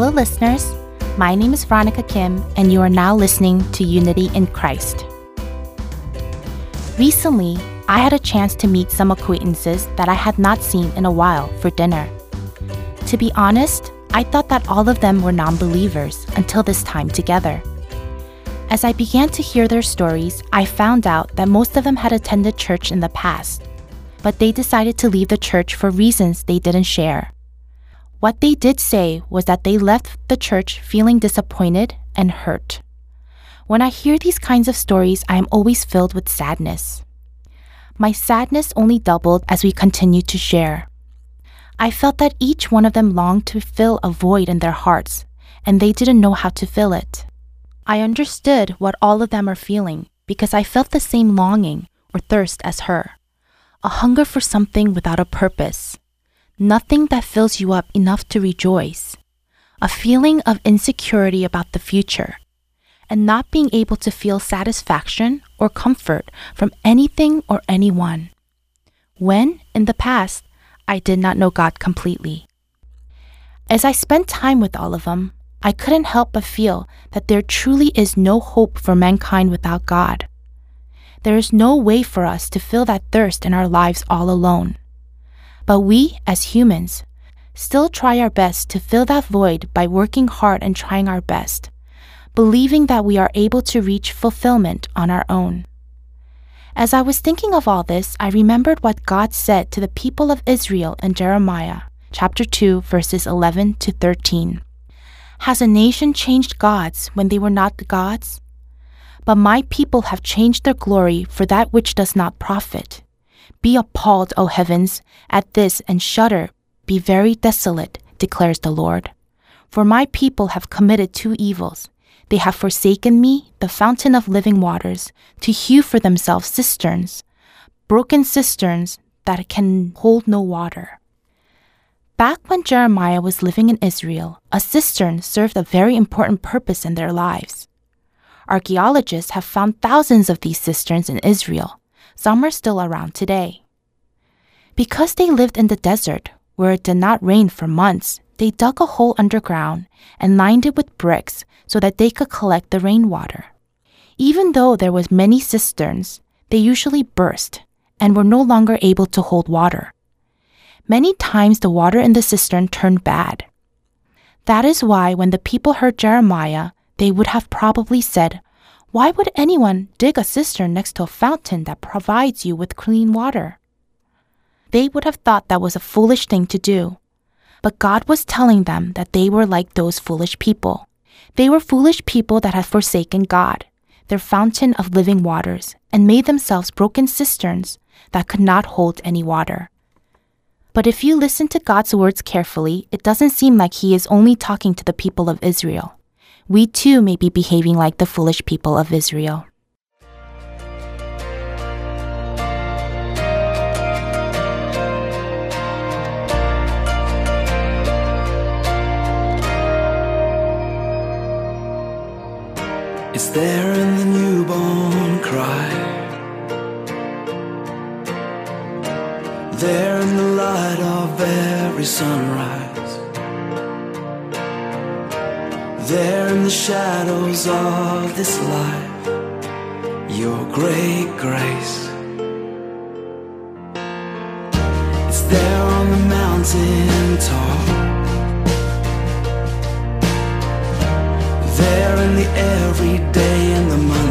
Hello, listeners. My name is Veronica Kim, and you are now listening to Unity in Christ. Recently, I had a chance to meet some acquaintances that I had not seen in a while for dinner. To be honest, I thought that all of them were non believers until this time together. As I began to hear their stories, I found out that most of them had attended church in the past, but they decided to leave the church for reasons they didn't share. What they did say was that they left the church feeling disappointed and hurt. When I hear these kinds of stories, I am always filled with sadness. My sadness only doubled as we continued to share. I felt that each one of them longed to fill a void in their hearts, and they didn't know how to fill it. I understood what all of them are feeling because I felt the same longing or thirst as her a hunger for something without a purpose nothing that fills you up enough to rejoice, a feeling of insecurity about the future, and not being able to feel satisfaction or comfort from anything or anyone. When, in the past, I did not know God completely. As I spent time with all of them, I couldn't help but feel that there truly is no hope for mankind without God. There is no way for us to fill that thirst in our lives all alone. But we, as humans, still try our best to fill that void by working hard and trying our best, believing that we are able to reach fulfillment on our own. As I was thinking of all this, I remembered what God said to the people of Israel in Jeremiah chapter 2 verses 11 to 13. Has a nation changed gods when they were not the gods? But my people have changed their glory for that which does not profit. Be appalled, O heavens, at this and shudder. Be very desolate, declares the Lord. For my people have committed two evils. They have forsaken me, the fountain of living waters, to hew for themselves cisterns, broken cisterns that can hold no water. Back when Jeremiah was living in Israel, a cistern served a very important purpose in their lives. Archaeologists have found thousands of these cisterns in Israel, some are still around today. Because they lived in the desert, where it did not rain for months, they dug a hole underground and lined it with bricks so that they could collect the rainwater. Even though there was many cisterns, they usually burst and were no longer able to hold water. Many times the water in the cistern turned bad. That is why when the people heard Jeremiah, they would have probably said, why would anyone dig a cistern next to a fountain that provides you with clean water? They would have thought that was a foolish thing to do. But God was telling them that they were like those foolish people. They were foolish people that had forsaken God, their fountain of living waters, and made themselves broken cisterns that could not hold any water. But if you listen to God's words carefully, it doesn't seem like He is only talking to the people of Israel we too may be behaving like the foolish people of Israel. It's there in the newborn cry. There in the light of every sunrise. There in the shadows of this life, your great grace. It's there on the mountain top. There in the everyday and the mundane.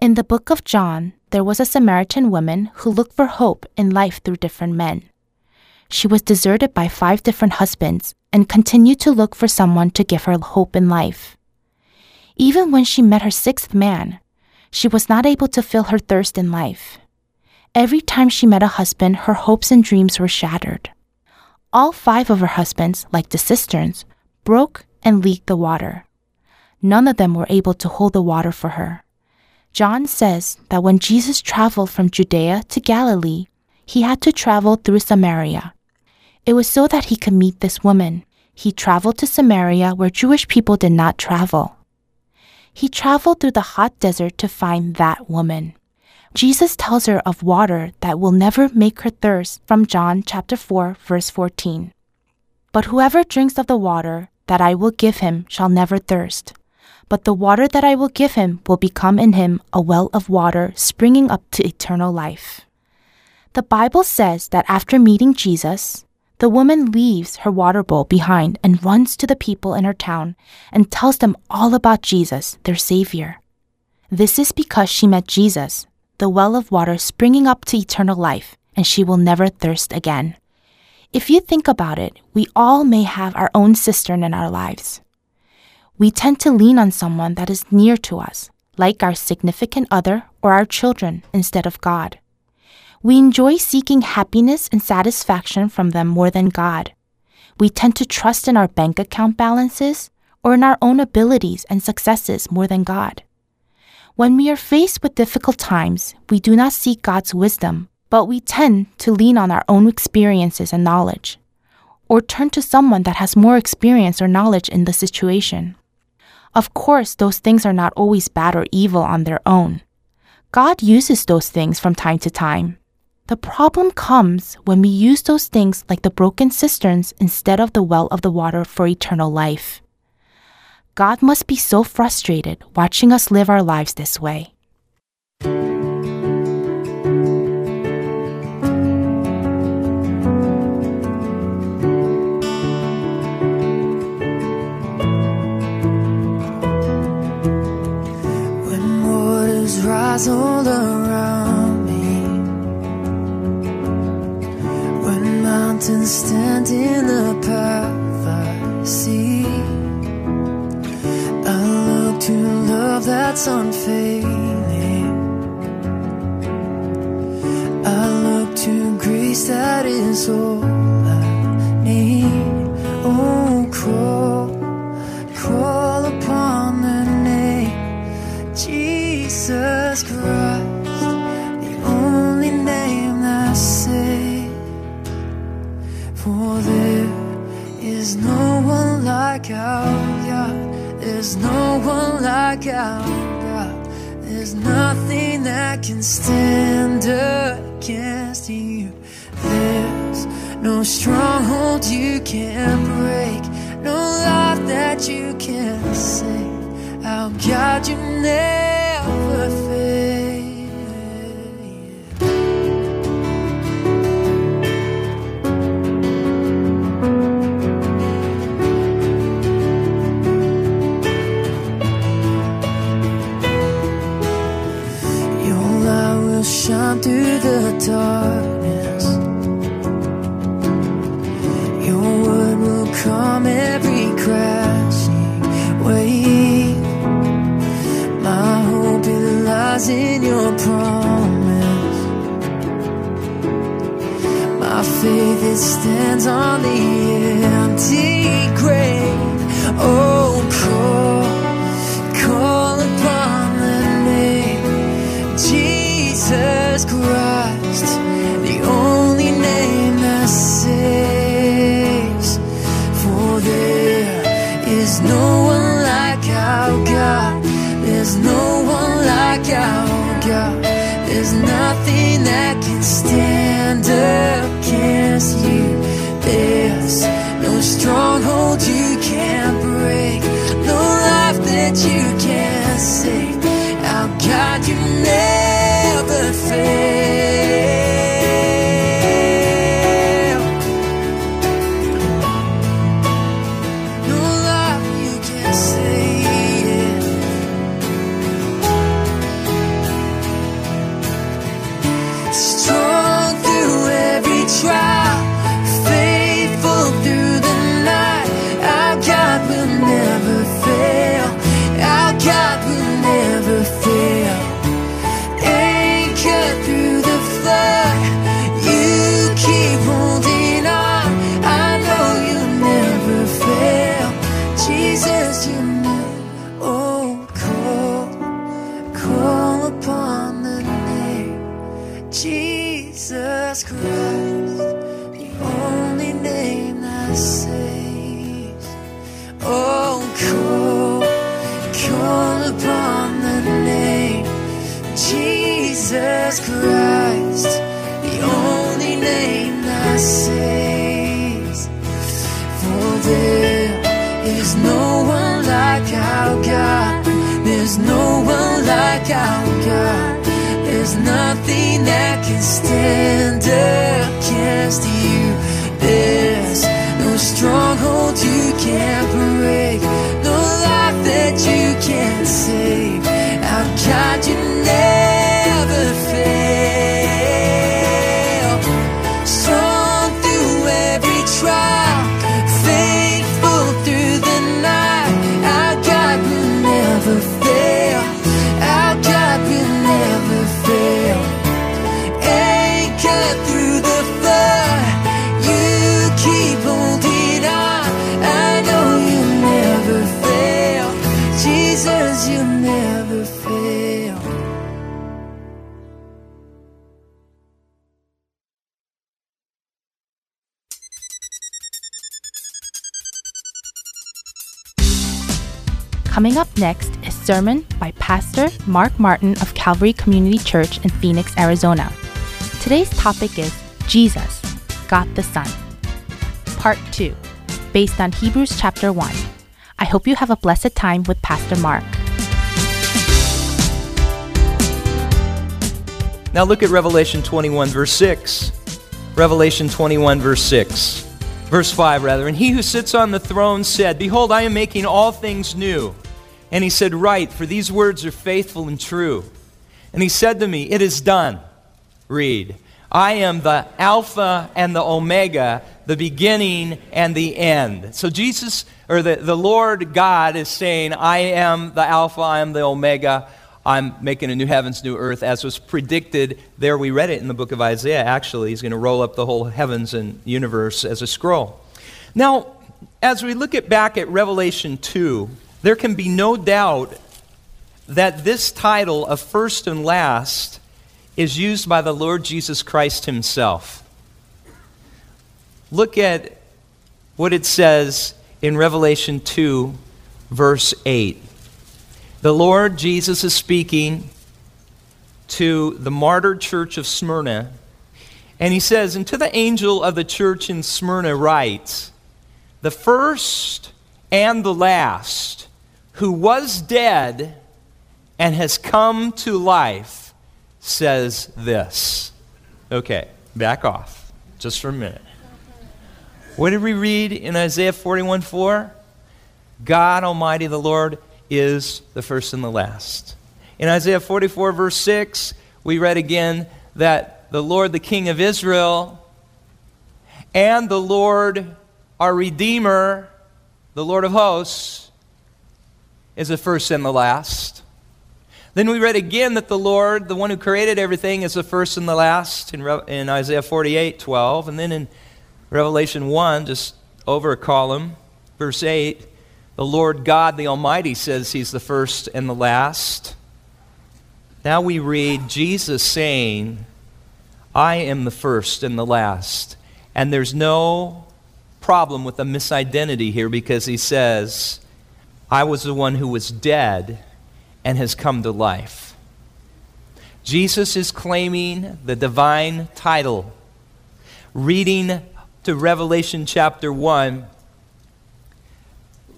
In the book of John, there was a Samaritan woman who looked for hope in life through different men. She was deserted by five different husbands and continued to look for someone to give her hope in life. Even when she met her sixth man, she was not able to fill her thirst in life. Every time she met a husband, her hopes and dreams were shattered. All five of her husbands, like the cisterns, broke and leaked the water. None of them were able to hold the water for her. John says that when Jesus traveled from Judea to Galilee, he had to travel through Samaria. It was so that he could meet this woman. He traveled to Samaria where Jewish people did not travel. He traveled through the hot desert to find that woman. Jesus tells her of water that will never make her thirst from John chapter 4 verse 14. But whoever drinks of the water that I will give him shall never thirst. But the water that I will give him will become in him a well of water springing up to eternal life. The Bible says that after meeting Jesus, the woman leaves her water bowl behind and runs to the people in her town and tells them all about Jesus, their Savior. This is because she met Jesus, the well of water springing up to eternal life, and she will never thirst again. If you think about it, we all may have our own cistern in our lives. We tend to lean on someone that is near to us, like our significant other or our children, instead of God. We enjoy seeking happiness and satisfaction from them more than God. We tend to trust in our bank account balances or in our own abilities and successes more than God. When we are faced with difficult times, we do not seek God's wisdom, but we tend to lean on our own experiences and knowledge, or turn to someone that has more experience or knowledge in the situation. Of course, those things are not always bad or evil on their own. God uses those things from time to time. The problem comes when we use those things like the broken cisterns instead of the well of the water for eternal life. God must be so frustrated watching us live our lives this way. eyes all around me. When mountains stand in the path I see I look to love that's unfailing. I look to grace that is all I need. Oh, crawl, crawl. Jesus Christ, the only name that saves. For there is no one like our God. There's no one like our God. There's nothing that can stand against you. There's no stronghold you can break, no life that you can save. Our God, you never fail. Next is sermon by Pastor Mark Martin of Calvary Community Church in Phoenix, Arizona. Today's topic is Jesus, God the Son. Part 2, based on Hebrews chapter 1. I hope you have a blessed time with Pastor Mark. Now look at Revelation 21, verse 6. Revelation 21, verse 6. Verse 5, rather. And he who sits on the throne said, Behold, I am making all things new. And he said, Write, for these words are faithful and true. And he said to me, It is done. Read. I am the Alpha and the Omega, the beginning and the end. So Jesus, or the, the Lord God, is saying, I am the Alpha, I am the Omega. I'm making a new heavens, new earth, as was predicted. There we read it in the book of Isaiah, actually. He's going to roll up the whole heavens and universe as a scroll. Now, as we look at back at Revelation 2, there can be no doubt that this title of first and last is used by the Lord Jesus Christ himself. Look at what it says in Revelation 2, verse 8. The Lord Jesus is speaking to the martyred church of Smyrna, and he says, And to the angel of the church in Smyrna, write, The first and the last, who was dead and has come to life says this. Okay, back off just for a minute. What did we read in Isaiah 41 4? God Almighty, the Lord, is the first and the last. In Isaiah 44, verse 6, we read again that the Lord, the King of Israel, and the Lord, our Redeemer, the Lord of hosts, is the first and the last. Then we read again that the Lord, the one who created everything, is the first and the last in, Re- in Isaiah 48 12. And then in Revelation 1, just over a column, verse 8, the Lord God the Almighty says he's the first and the last. Now we read Jesus saying, I am the first and the last. And there's no problem with the misidentity here because he says, I was the one who was dead and has come to life. Jesus is claiming the divine title. Reading to Revelation chapter 1,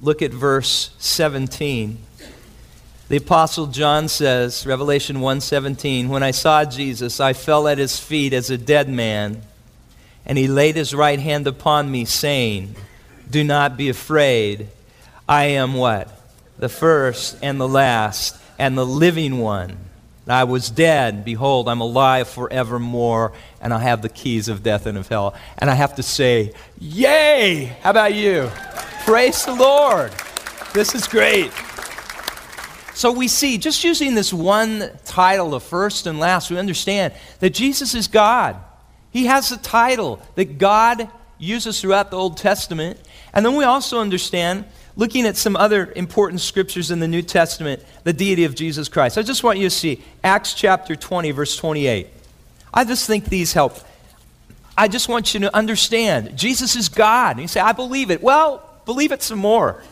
look at verse 17. The apostle John says, Revelation 1:17, when I saw Jesus, I fell at his feet as a dead man, and he laid his right hand upon me saying, "Do not be afraid. I am what? the first and the last and the living one. I was dead, behold, I'm alive forevermore, and I have the keys of death and of hell. And I have to say, Yay! How about you? Praise the Lord. This is great. So we see, just using this one title of first and last, we understand that Jesus is God. He has a title that God uses throughout the Old Testament. And then we also understand looking at some other important scriptures in the New Testament, the deity of Jesus Christ. I just want you to see Acts chapter 20, verse 28. I just think these help. I just want you to understand Jesus is God. And you say, I believe it. Well, believe it some more.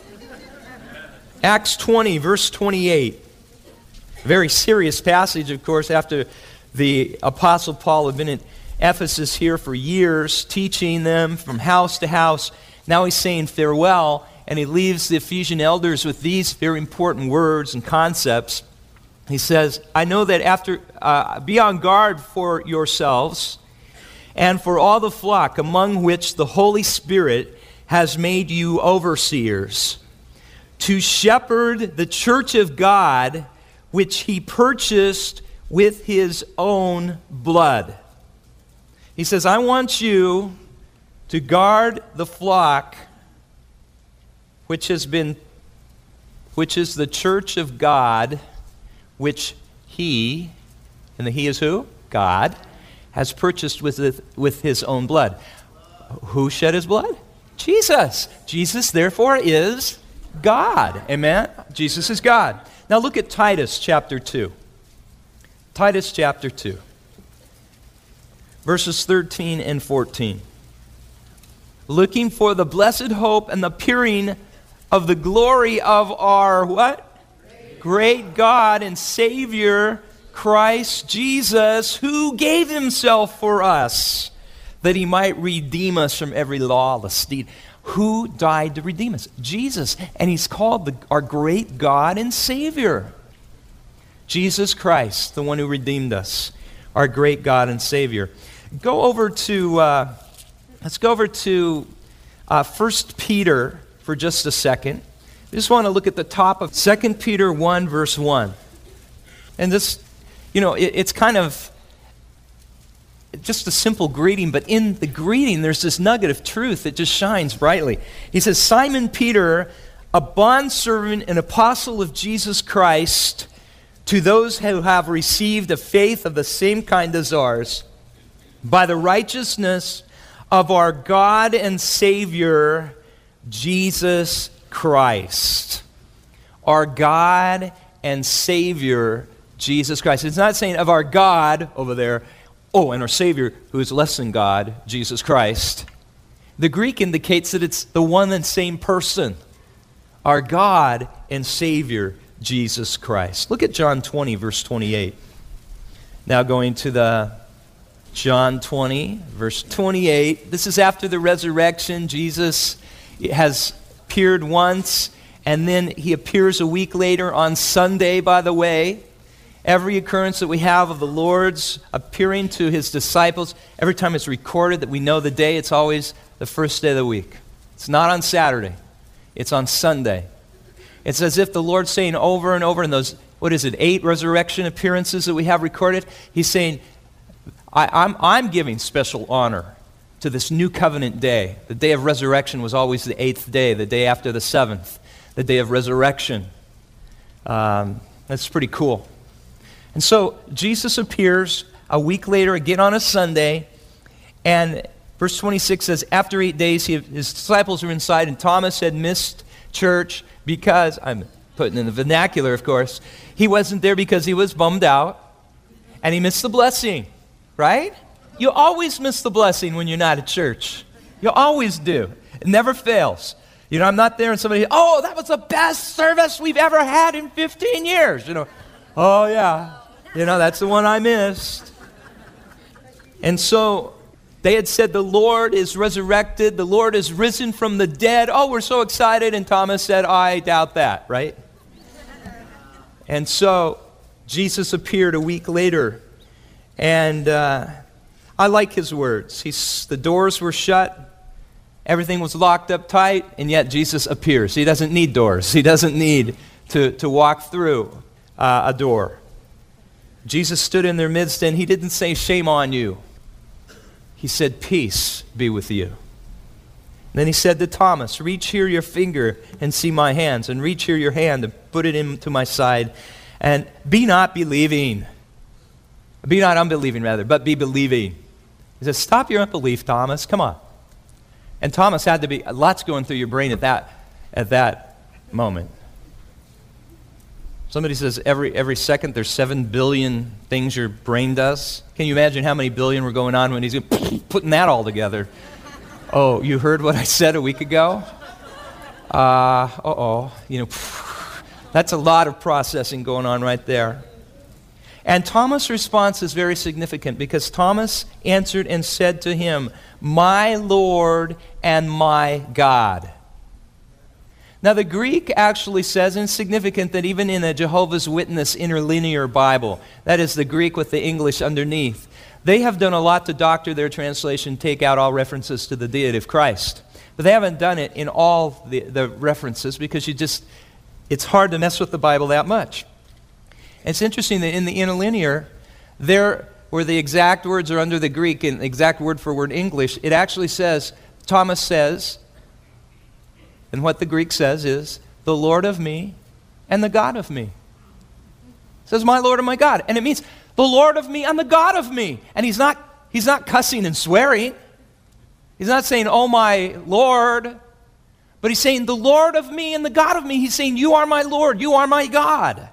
Acts 20, verse 28. Very serious passage, of course, after the Apostle Paul had been in Ephesus here for years, teaching them from house to house. Now he's saying farewell and he leaves the Ephesian elders with these very important words and concepts. He says, I know that after, uh, be on guard for yourselves and for all the flock among which the Holy Spirit has made you overseers, to shepherd the church of God which he purchased with his own blood. He says, I want you to guard the flock which has been which is the church of God, which he, and the he is who? God, has purchased with, with his own blood. Who shed his blood? Jesus. Jesus, therefore, is God. Amen? Jesus is God. Now look at Titus chapter 2. Titus chapter 2, verses 13 and 14. Looking for the blessed hope and the appearing of the glory of our what? Great, God and Savior, Christ Jesus, who gave himself for us that he might redeem us from every lawless deed. Who died to redeem us? Jesus. And he's called the, our great God and Savior. Jesus Christ, the one who redeemed us, our great God and Savior. Go over to, uh, let's go over to uh, 1 Peter for just a second. I just want to look at the top of 2 Peter 1, verse 1. And this, you know, it, it's kind of just a simple greeting, but in the greeting, there's this nugget of truth that just shines brightly. He says, Simon Peter, a bondservant and apostle of Jesus Christ, to those who have received a faith of the same kind as ours, by the righteousness of our God and Savior, Jesus Christ. Our God and Savior, Jesus Christ. It's not saying of our God over there, oh, and our Savior who is less than God, Jesus Christ. The Greek indicates that it's the one and same person, our God and Savior, Jesus Christ. Look at John 20, verse 28. Now going to the John 20, verse 28. This is after the resurrection. Jesus has appeared once, and then he appears a week later on Sunday, by the way. Every occurrence that we have of the Lord's appearing to his disciples, every time it's recorded that we know the day, it's always the first day of the week. It's not on Saturday, it's on Sunday. It's as if the Lord's saying over and over in those, what is it, eight resurrection appearances that we have recorded, he's saying, I, I'm, I'm giving special honor to this new covenant day. The day of resurrection was always the eighth day, the day after the seventh, the day of resurrection. Um, that's pretty cool. And so Jesus appears a week later, again on a Sunday, and verse 26 says, After eight days, he, his disciples were inside, and Thomas had missed church because, I'm putting in the vernacular, of course, he wasn't there because he was bummed out, and he missed the blessing, right? You always miss the blessing when you're not at church. You always do. It never fails. You know, I'm not there and somebody, oh, that was the best service we've ever had in 15 years. You know, oh, yeah. You know, that's the one I missed. And so they had said, The Lord is resurrected, the Lord is risen from the dead. Oh, we're so excited. And Thomas said, I doubt that, right? And so Jesus appeared a week later. And uh, I like his words. He's, the doors were shut, everything was locked up tight, and yet Jesus appears. He doesn't need doors, he doesn't need to, to walk through uh, a door. Jesus stood in their midst and he didn't say, Shame on you. He said, Peace be with you. Then he said to Thomas, Reach here your finger and see my hands, and reach here your hand and put it into my side. And be not believing. Be not unbelieving, rather, but be believing. He says, Stop your unbelief, Thomas. Come on. And Thomas had to be, lots going through your brain at that, at that moment. Somebody says every, every second there's 7 billion things your brain does. Can you imagine how many billion were going on when he's putting that all together? Oh, you heard what I said a week ago? Uh oh. You know, that's a lot of processing going on right there. And Thomas' response is very significant because Thomas answered and said to him, My Lord and my God. Now, the Greek actually says, and it's significant that even in a Jehovah's Witness interlinear Bible, that is the Greek with the English underneath, they have done a lot to doctor their translation, take out all references to the deity of Christ. But they haven't done it in all the, the references because you just, it's hard to mess with the Bible that much. It's interesting that in the interlinear, there, where the exact words are under the Greek and exact word for word English, it actually says, Thomas says, and what the Greek says is, the Lord of me and the God of me. It says, my Lord and my God. And it means the Lord of me and the God of me. And he's not, he's not cussing and swearing. He's not saying, oh my Lord. But he's saying, the Lord of me and the God of me. He's saying, you are my Lord, you are my God.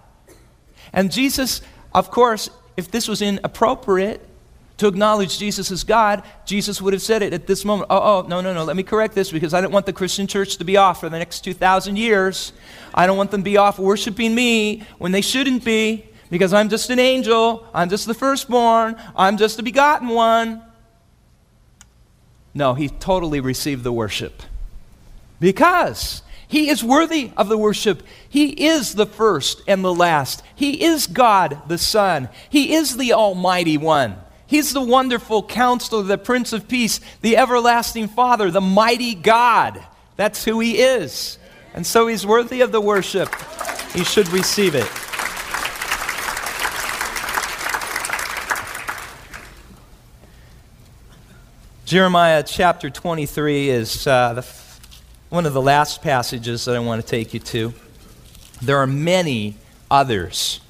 And Jesus, of course, if this was inappropriate, to acknowledge Jesus as God, Jesus would have said it at this moment. Oh, oh, no, no, no, let me correct this because I don't want the Christian church to be off for the next 2,000 years. I don't want them to be off worshiping me when they shouldn't be because I'm just an angel. I'm just the firstborn. I'm just the begotten one. No, he totally received the worship because he is worthy of the worship. He is the first and the last. He is God the Son. He is the Almighty One. He's the wonderful counselor, the Prince of Peace, the everlasting Father, the mighty God. That's who he is. And so he's worthy of the worship. He should receive it. Jeremiah chapter 23 is uh, the, one of the last passages that I want to take you to. There are many others.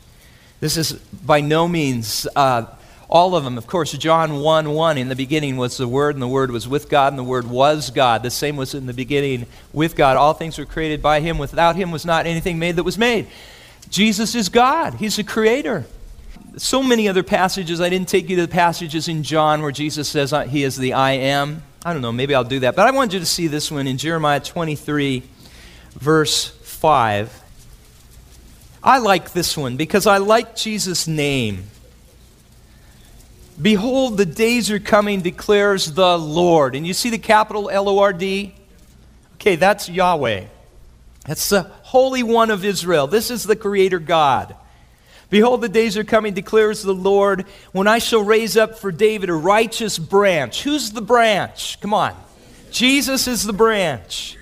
This is by no means uh, all of them. Of course, John 1 1, in the beginning was the Word, and the Word was with God, and the Word was God. The same was in the beginning with God. All things were created by Him. Without Him was not anything made that was made. Jesus is God, He's the Creator so many other passages. I didn't take you to the passages in John where Jesus says uh, he is the I am. I don't know, maybe I'll do that. But I wanted you to see this one in Jeremiah 23, verse 5. I like this one because I like Jesus' name. Behold, the days are coming, declares the Lord. And you see the capital L O R D? Okay, that's Yahweh. That's the Holy One of Israel. This is the Creator God. Behold, the days are coming, declares the Lord, when I shall raise up for David a righteous branch. Who's the branch? Come on. Jesus is the branch.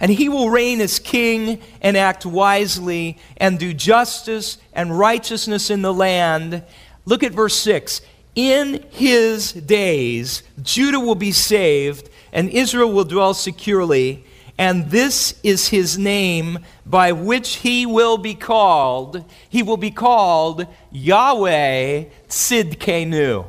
And he will reign as king and act wisely and do justice and righteousness in the land. Look at verse 6. In his days, Judah will be saved and Israel will dwell securely and this is his name by which he will be called. He will be called Yahweh Tzidkenu.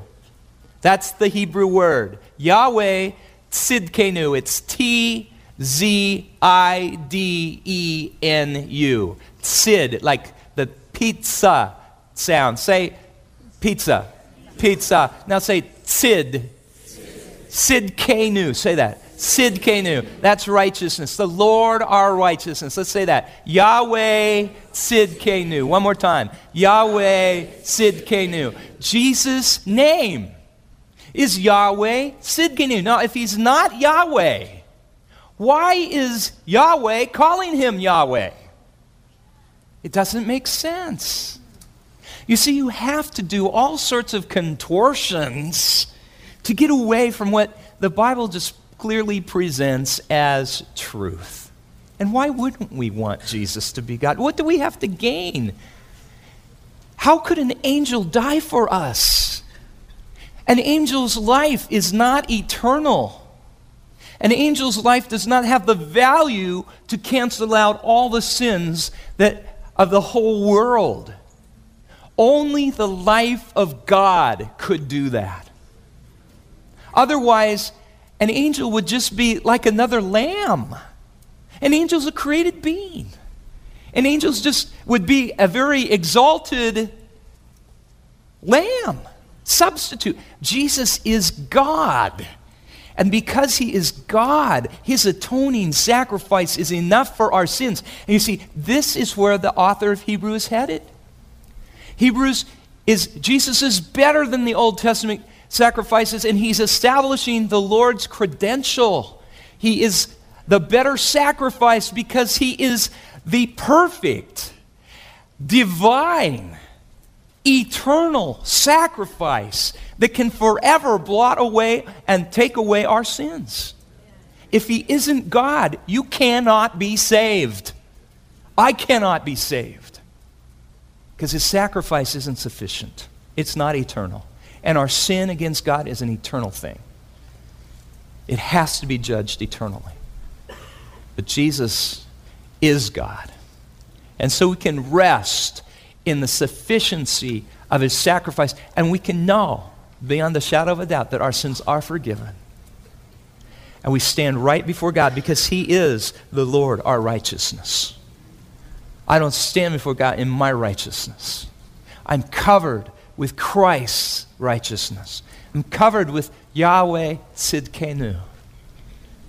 That's the Hebrew word. Yahweh Tzidkenu. It's T Z I D E N U. Tzid, like the pizza sound. Say pizza. Pizza. Now say tzid. Tzidkenu. Say that. Tzidkenu. That's righteousness. The Lord our righteousness. Let's say that. Yahweh Tzidkenu. One more time. Yahweh Tzidkenu. Jesus' name is Yahweh Tzidkenu. Now, if he's not Yahweh, why is Yahweh calling him Yahweh? It doesn't make sense. You see, you have to do all sorts of contortions to get away from what the Bible just clearly presents as truth. And why wouldn't we want Jesus to be God? What do we have to gain? How could an angel die for us? An angel's life is not eternal. An angel's life does not have the value to cancel out all the sins that, of the whole world. Only the life of God could do that. Otherwise, an angel would just be like another lamb. An angel's a created being. An angel's just would be a very exalted lamb, substitute. Jesus is God. And because he is God, his atoning sacrifice is enough for our sins. And you see, this is where the author of Hebrews headed. Hebrews is Jesus is better than the Old Testament sacrifices, and he's establishing the Lord's credential. He is the better sacrifice because he is the perfect, divine, eternal sacrifice that can forever blot away and take away our sins. If he isn't God, you cannot be saved. I cannot be saved because his sacrifice isn't sufficient, it's not eternal. And our sin against God is an eternal thing, it has to be judged eternally. But Jesus is God. And so we can rest in the sufficiency of his sacrifice, and we can know beyond the shadow of a doubt that our sins are forgiven. And we stand right before God because he is the Lord, our righteousness. I don't stand before God in my righteousness. I'm covered with Christ's righteousness. I'm covered with Yahweh Tzidkenu,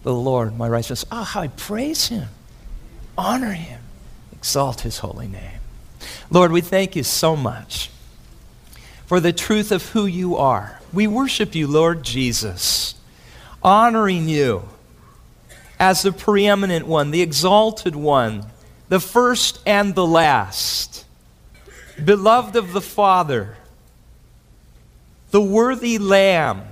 the Lord, my righteousness. Ah, oh, how I praise Him, honor Him, exalt His holy name. Lord, we thank you so much for the truth of who you are. We worship you, Lord Jesus, honoring you as the preeminent one, the exalted one, the first and the last, beloved of the Father the worthy Lamb,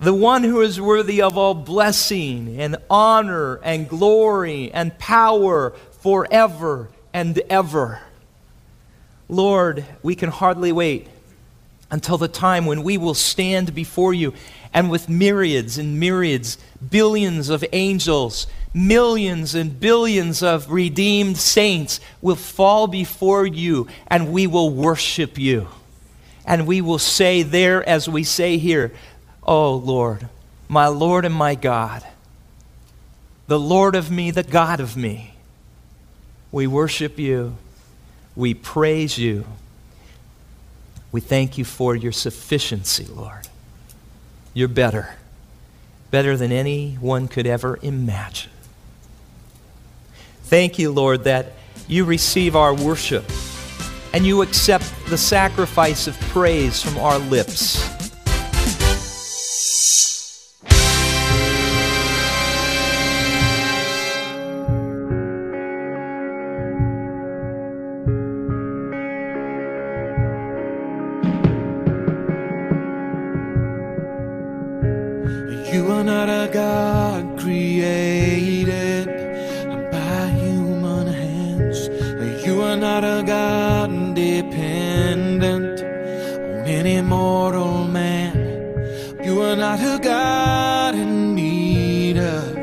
the one who is worthy of all blessing and honor and glory and power forever and ever. Lord, we can hardly wait until the time when we will stand before you and with myriads and myriads, billions of angels, millions and billions of redeemed saints will fall before you and we will worship you. And we will say there, as we say here, Oh Lord, my Lord and my God, the Lord of me, the God of me. We worship you. We praise you. We thank you for your sufficiency, Lord. You're better, better than anyone could ever imagine. Thank you, Lord, that you receive our worship and you accept the sacrifice of praise from our lips. not a God in need of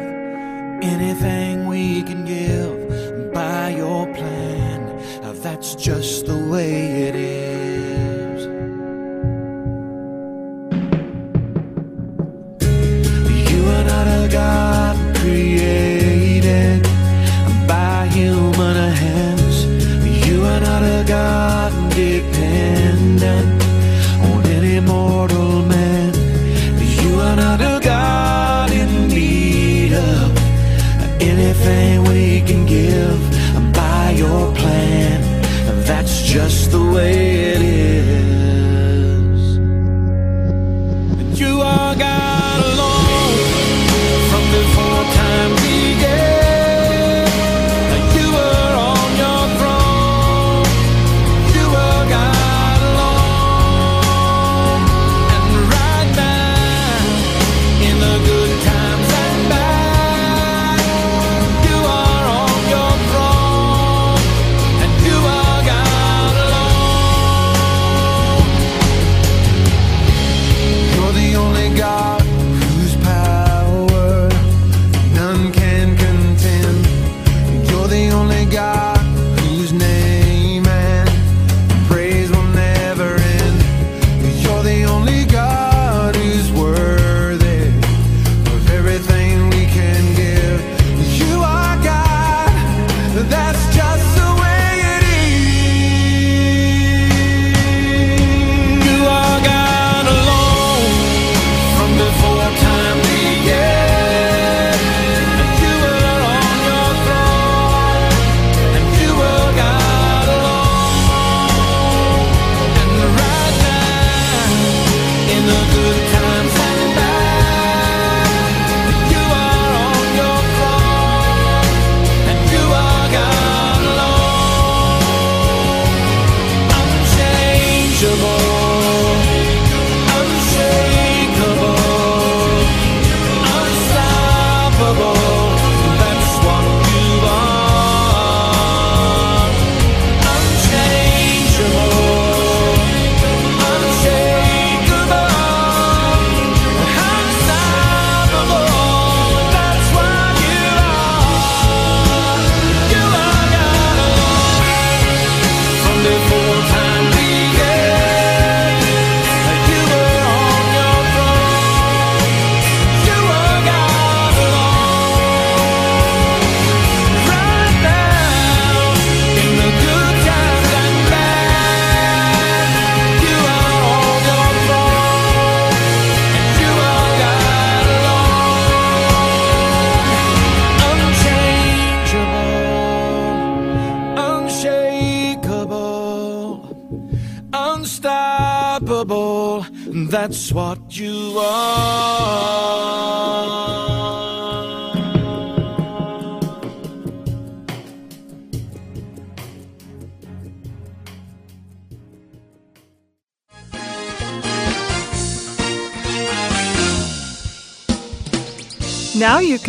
anything we can give by your plan. That's just the way it is.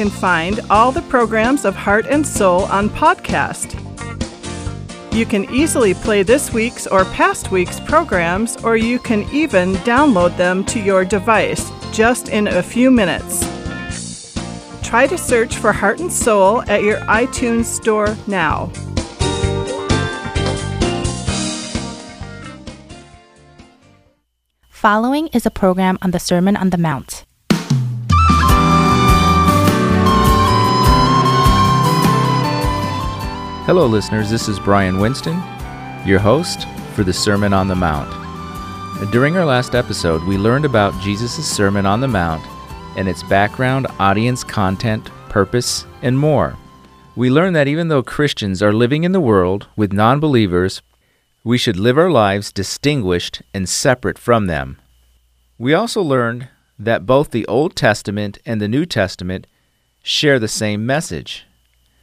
can find all the programs of Heart and Soul on podcast. You can easily play this week's or past week's programs, or you can even download them to your device just in a few minutes. Try to search for Heart and Soul at your iTunes store now. Following is a program on the Sermon on the Mount. Hello, listeners. This is Brian Winston, your host for the Sermon on the Mount. During our last episode, we learned about Jesus' Sermon on the Mount and its background, audience, content, purpose, and more. We learned that even though Christians are living in the world with non believers, we should live our lives distinguished and separate from them. We also learned that both the Old Testament and the New Testament share the same message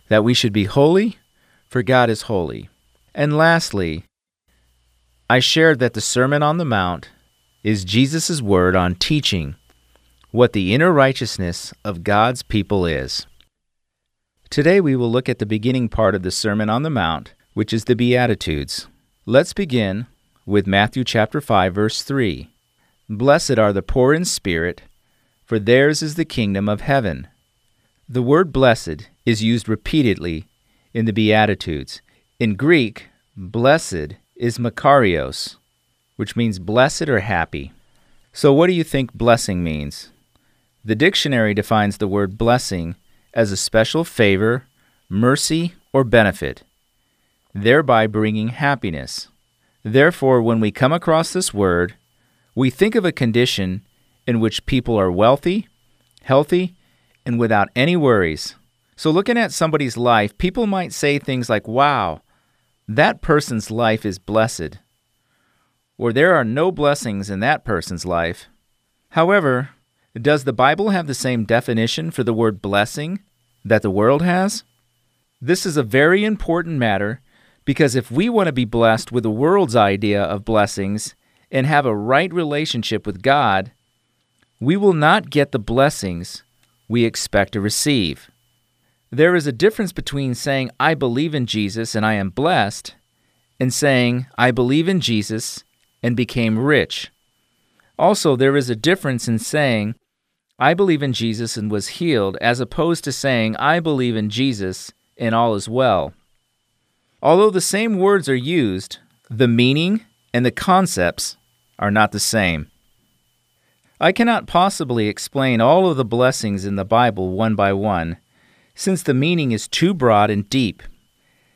that we should be holy for God is holy. And lastly, I shared that the Sermon on the Mount is Jesus' word on teaching what the inner righteousness of God's people is. Today we will look at the beginning part of the Sermon on the Mount, which is the Beatitudes. Let's begin with Matthew chapter 5 verse 3. Blessed are the poor in spirit, for theirs is the kingdom of heaven. The word blessed is used repeatedly in the Beatitudes. In Greek, blessed is makarios, which means blessed or happy. So, what do you think blessing means? The dictionary defines the word blessing as a special favor, mercy, or benefit, thereby bringing happiness. Therefore, when we come across this word, we think of a condition in which people are wealthy, healthy, and without any worries. So, looking at somebody's life, people might say things like, wow, that person's life is blessed, or there are no blessings in that person's life. However, does the Bible have the same definition for the word blessing that the world has? This is a very important matter because if we want to be blessed with the world's idea of blessings and have a right relationship with God, we will not get the blessings we expect to receive. There is a difference between saying, I believe in Jesus and I am blessed, and saying, I believe in Jesus and became rich. Also, there is a difference in saying, I believe in Jesus and was healed, as opposed to saying, I believe in Jesus and all is well. Although the same words are used, the meaning and the concepts are not the same. I cannot possibly explain all of the blessings in the Bible one by one since the meaning is too broad and deep.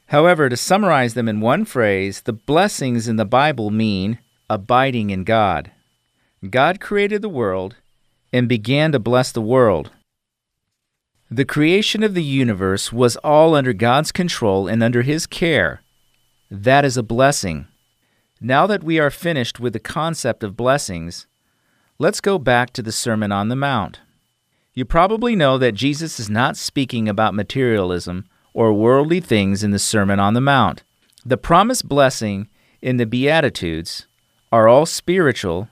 However, to summarize them in one phrase, the blessings in the Bible mean abiding in God. God created the world and began to bless the world. The creation of the universe was all under God's control and under His care. That is a blessing. Now that we are finished with the concept of blessings, let's go back to the Sermon on the Mount. You probably know that Jesus is not speaking about materialism or worldly things in the Sermon on the Mount. The promised blessing in the Beatitudes are all spiritual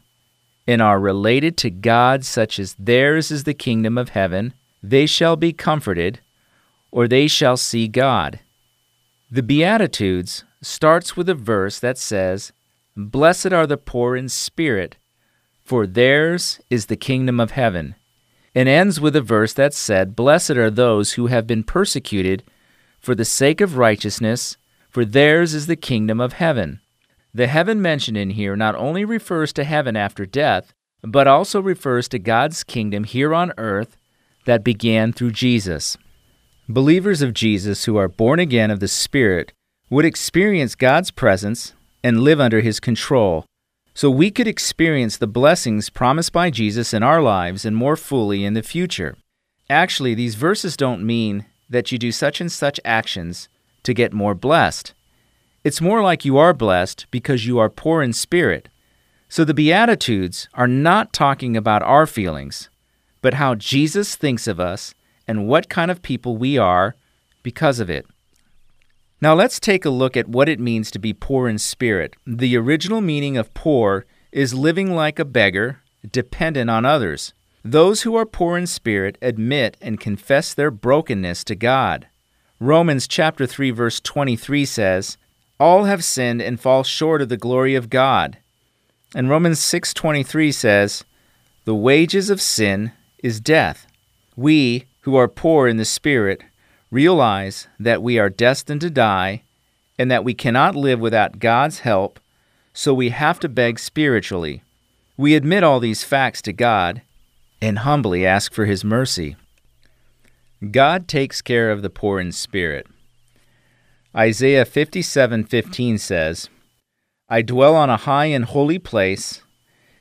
and are related to God, such as theirs is the kingdom of heaven, they shall be comforted, or they shall see God. The Beatitudes starts with a verse that says, Blessed are the poor in spirit, for theirs is the kingdom of heaven and ends with a verse that said, Blessed are those who have been persecuted for the sake of righteousness, for theirs is the kingdom of heaven. The heaven mentioned in here not only refers to heaven after death, but also refers to God's kingdom here on earth that began through Jesus. Believers of Jesus who are born again of the Spirit would experience God's presence and live under His control so we could experience the blessings promised by Jesus in our lives and more fully in the future. Actually, these verses don't mean that you do such and such actions to get more blessed. It's more like you are blessed because you are poor in spirit. So the Beatitudes are not talking about our feelings, but how Jesus thinks of us and what kind of people we are because of it. Now let's take a look at what it means to be poor in spirit. The original meaning of poor is living like a beggar, dependent on others. Those who are poor in spirit admit and confess their brokenness to God. Romans chapter 3 verse 23 says, All have sinned and fall short of the glory of God. And Romans 6:23 says, "The wages of sin is death." We who are poor in the spirit realize that we are destined to die and that we cannot live without God's help, so we have to beg spiritually. We admit all these facts to God and humbly ask for his mercy. God takes care of the poor in spirit. Isaiah 57:15 says, I dwell on a high and holy place,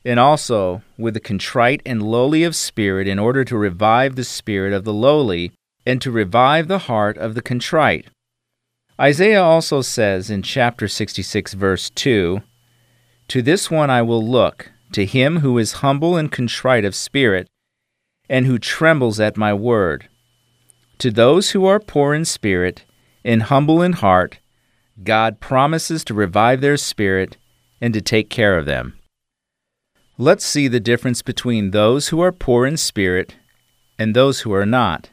and also with the contrite and lowly of spirit, in order to revive the spirit of the lowly, and to revive the heart of the contrite. Isaiah also says in chapter 66, verse 2 To this one I will look, to him who is humble and contrite of spirit, and who trembles at my word. To those who are poor in spirit and humble in heart, God promises to revive their spirit and to take care of them. Let's see the difference between those who are poor in spirit and those who are not.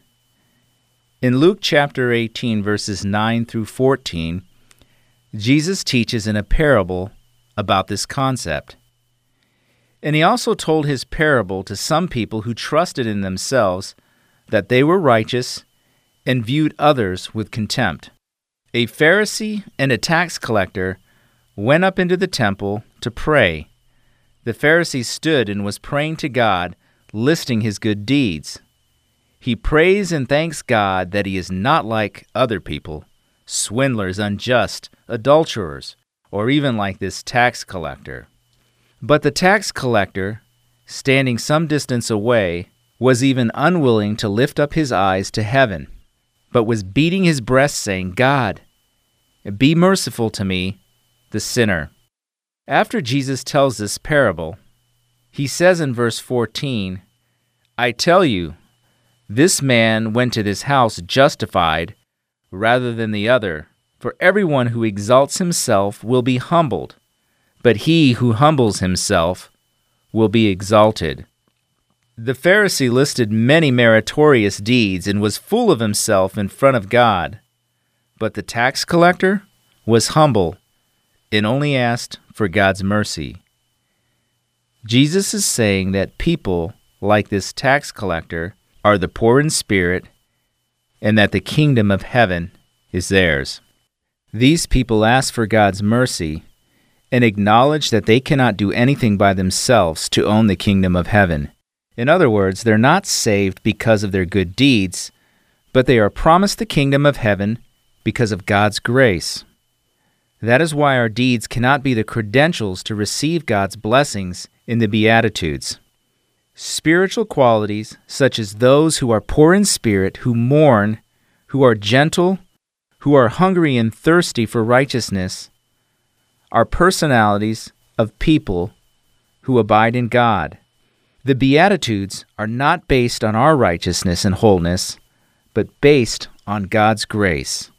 In Luke chapter 18, verses 9 through 14, Jesus teaches in a parable about this concept. And he also told his parable to some people who trusted in themselves that they were righteous and viewed others with contempt. A Pharisee and a tax collector went up into the temple to pray. The Pharisee stood and was praying to God, listing his good deeds. He prays and thanks God that he is not like other people, swindlers, unjust, adulterers, or even like this tax collector. But the tax collector, standing some distance away, was even unwilling to lift up his eyes to heaven but was beating his breast, saying, God, be merciful to me, the sinner. After Jesus tells this parable, he says in verse 14, I tell you, this man went to this house justified rather than the other. For everyone who exalts himself will be humbled, but he who humbles himself will be exalted. The Pharisee listed many meritorious deeds and was full of himself in front of God. But the tax collector was humble and only asked for God's mercy. Jesus is saying that people like this tax collector are the poor in spirit and that the kingdom of heaven is theirs. These people ask for God's mercy and acknowledge that they cannot do anything by themselves to own the kingdom of heaven. In other words, they're not saved because of their good deeds, but they are promised the kingdom of heaven because of God's grace. That is why our deeds cannot be the credentials to receive God's blessings in the Beatitudes. Spiritual qualities, such as those who are poor in spirit, who mourn, who are gentle, who are hungry and thirsty for righteousness, are personalities of people who abide in God. The Beatitudes are not based on our righteousness and wholeness, but based on God's grace.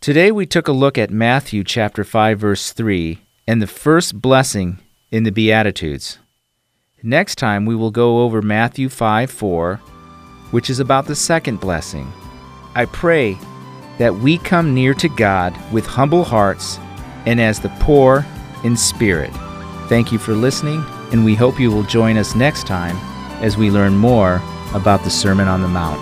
Today we took a look at Matthew chapter 5 verse 3 and the first blessing in the Beatitudes. Next time we will go over Matthew 5 4, which is about the second blessing. I pray that we come near to God with humble hearts and as the poor in spirit. Thank you for listening and we hope you will join us next time as we learn more about the Sermon on the Mount.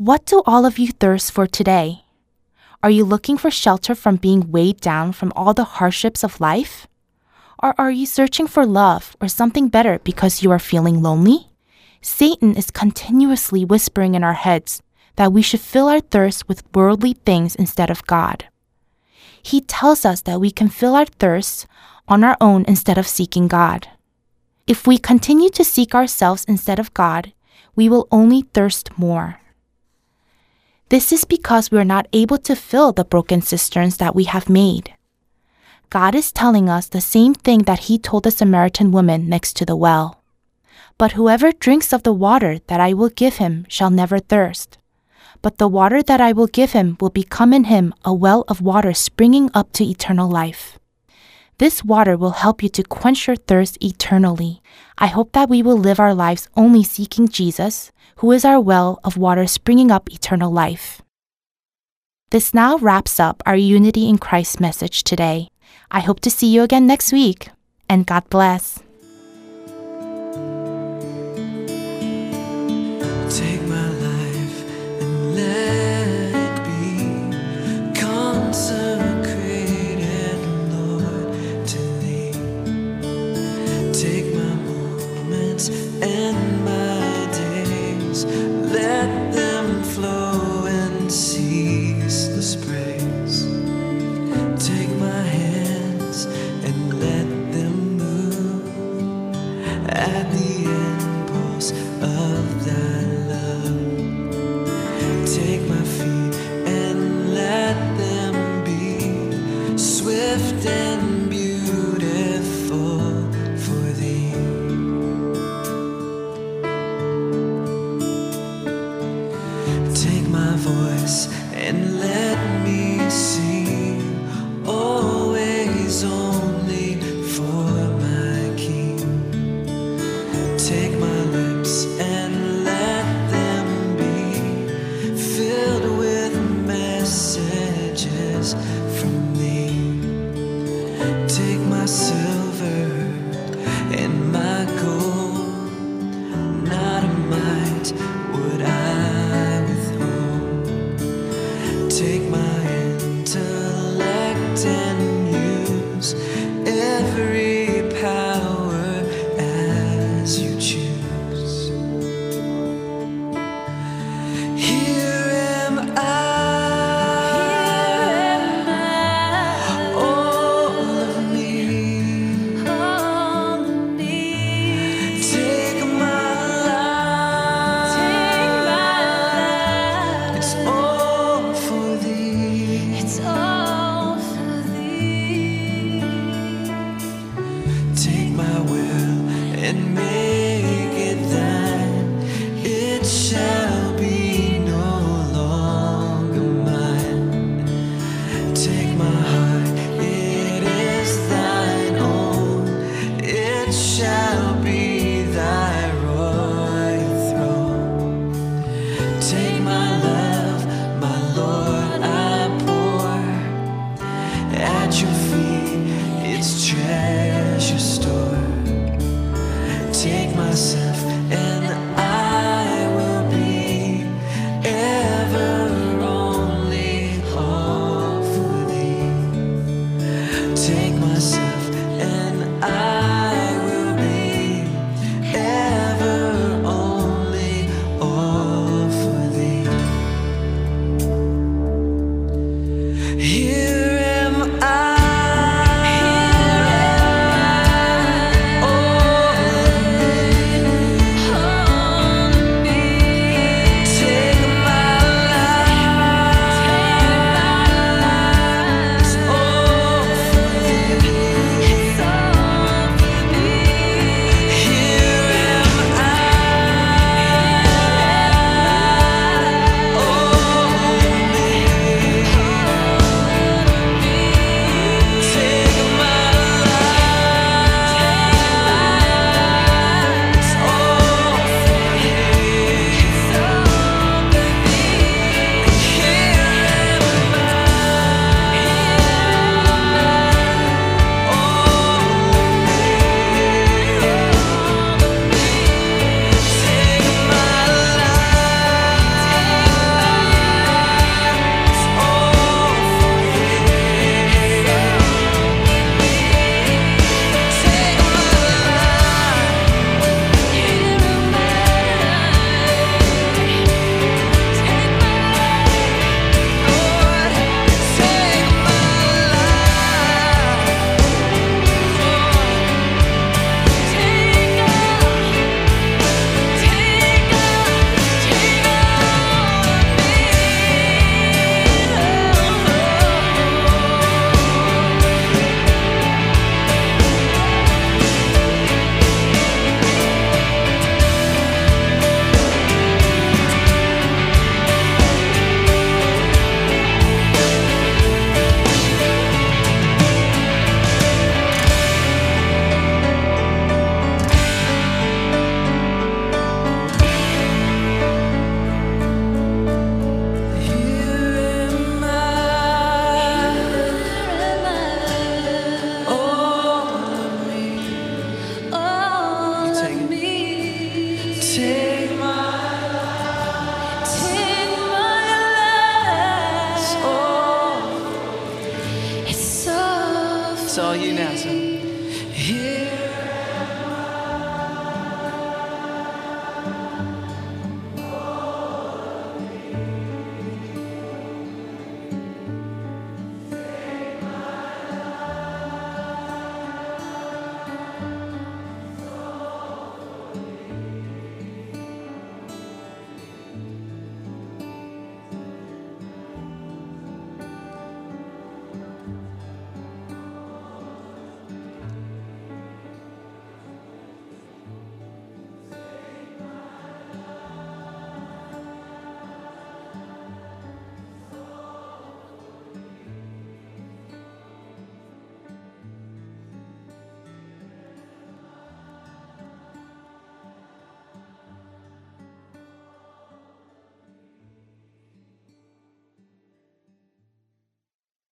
What do all of you thirst for today? Are you looking for shelter from being weighed down from all the hardships of life? Or are you searching for love or something better because you are feeling lonely? Satan is continuously whispering in our heads that we should fill our thirst with worldly things instead of God. He tells us that we can fill our thirst on our own instead of seeking God. If we continue to seek ourselves instead of God, we will only thirst more. This is because we are not able to fill the broken cisterns that we have made. God is telling us the same thing that He told the Samaritan woman next to the well. But whoever drinks of the water that I will give him shall never thirst. But the water that I will give him will become in him a well of water springing up to eternal life. This water will help you to quench your thirst eternally. I hope that we will live our lives only seeking Jesus, who is our well of water springing up eternal life. This now wraps up our Unity in Christ message today. I hope to see you again next week, and God bless. Take my life and let it be consecrated, Lord, to Thee. Take my moments and let them flow in ceaseless praise. Take my hands and let them move at the impulse of thy love. Take my feet and let them be swift and